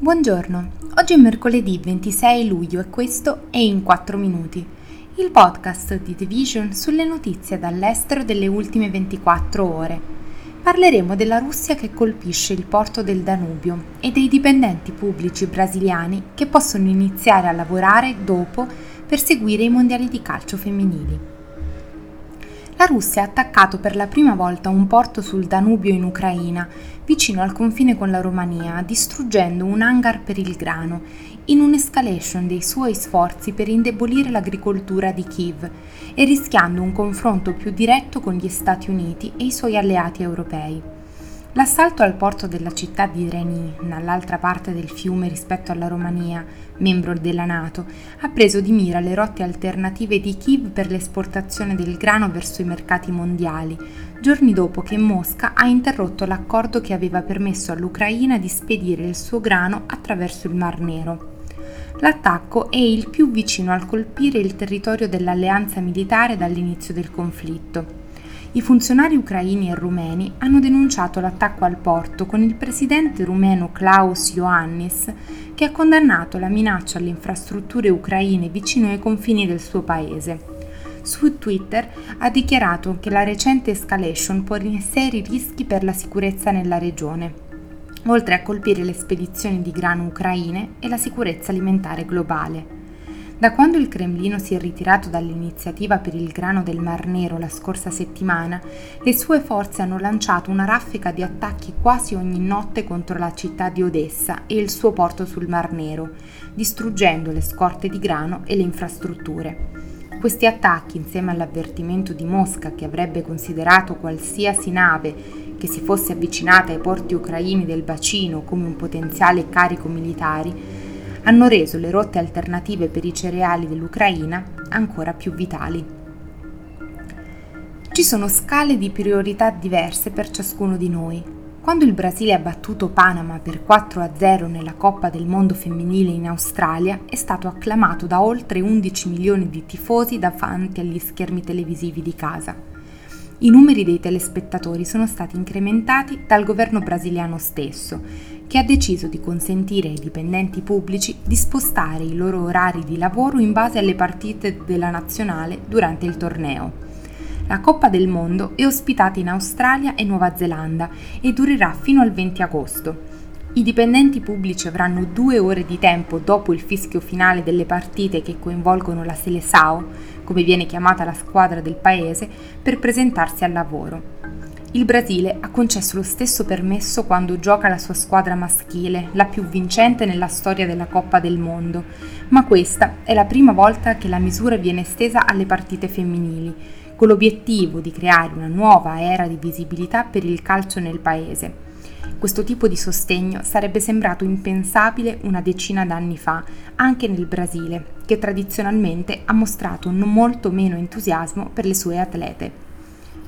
Buongiorno, oggi è mercoledì 26 luglio e questo è In 4 Minuti, il podcast di The Vision sulle notizie dall'estero delle ultime 24 ore. Parleremo della Russia che colpisce il porto del Danubio e dei dipendenti pubblici brasiliani che possono iniziare a lavorare dopo per seguire i mondiali di calcio femminili la Russia ha attaccato per la prima volta un porto sul Danubio in Ucraina, vicino al confine con la Romania, distruggendo un hangar per il grano, in un'escalation dei suoi sforzi per indebolire l'agricoltura di Kiev e rischiando un confronto più diretto con gli Stati Uniti e i suoi alleati europei. L'assalto al porto della città di Reni, dall'altra parte del fiume rispetto alla Romania, membro della Nato, ha preso di mira le rotte alternative di Kiev per l'esportazione del grano verso i mercati mondiali, giorni dopo che Mosca ha interrotto l'accordo che aveva permesso all'Ucraina di spedire il suo grano attraverso il Mar Nero. L'attacco è il più vicino al colpire il territorio dell'alleanza militare dall'inizio del conflitto. I funzionari ucraini e rumeni hanno denunciato l'attacco al porto con il presidente rumeno Klaus Ioannis che ha condannato la minaccia alle infrastrutture ucraine vicino ai confini del suo paese. Su Twitter ha dichiarato che la recente escalation pone seri rischi per la sicurezza nella regione, oltre a colpire le spedizioni di grano ucraine e la sicurezza alimentare globale. Da quando il Cremlino si è ritirato dall'iniziativa per il grano del Mar Nero la scorsa settimana, le sue forze hanno lanciato una raffica di attacchi quasi ogni notte contro la città di Odessa e il suo porto sul Mar Nero, distruggendo le scorte di grano e le infrastrutture. Questi attacchi, insieme all'avvertimento di Mosca che avrebbe considerato qualsiasi nave che si fosse avvicinata ai porti ucraini del bacino come un potenziale carico militare, hanno reso le rotte alternative per i cereali dell'Ucraina ancora più vitali. Ci sono scale di priorità diverse per ciascuno di noi. Quando il Brasile ha battuto Panama per 4-0 nella Coppa del Mondo femminile in Australia, è stato acclamato da oltre 11 milioni di tifosi davanti agli schermi televisivi di casa. I numeri dei telespettatori sono stati incrementati dal governo brasiliano stesso, che ha deciso di consentire ai dipendenti pubblici di spostare i loro orari di lavoro in base alle partite della nazionale durante il torneo. La Coppa del Mondo è ospitata in Australia e Nuova Zelanda e durerà fino al 20 agosto. I dipendenti pubblici avranno due ore di tempo dopo il fischio finale delle partite che coinvolgono la Seleção, come viene chiamata la squadra del paese, per presentarsi al lavoro. Il Brasile ha concesso lo stesso permesso quando gioca la sua squadra maschile, la più vincente nella storia della Coppa del Mondo, ma questa è la prima volta che la misura viene estesa alle partite femminili, con l'obiettivo di creare una nuova era di visibilità per il calcio nel paese. Questo tipo di sostegno sarebbe sembrato impensabile una decina d'anni fa, anche nel Brasile, che tradizionalmente ha mostrato molto meno entusiasmo per le sue atlete.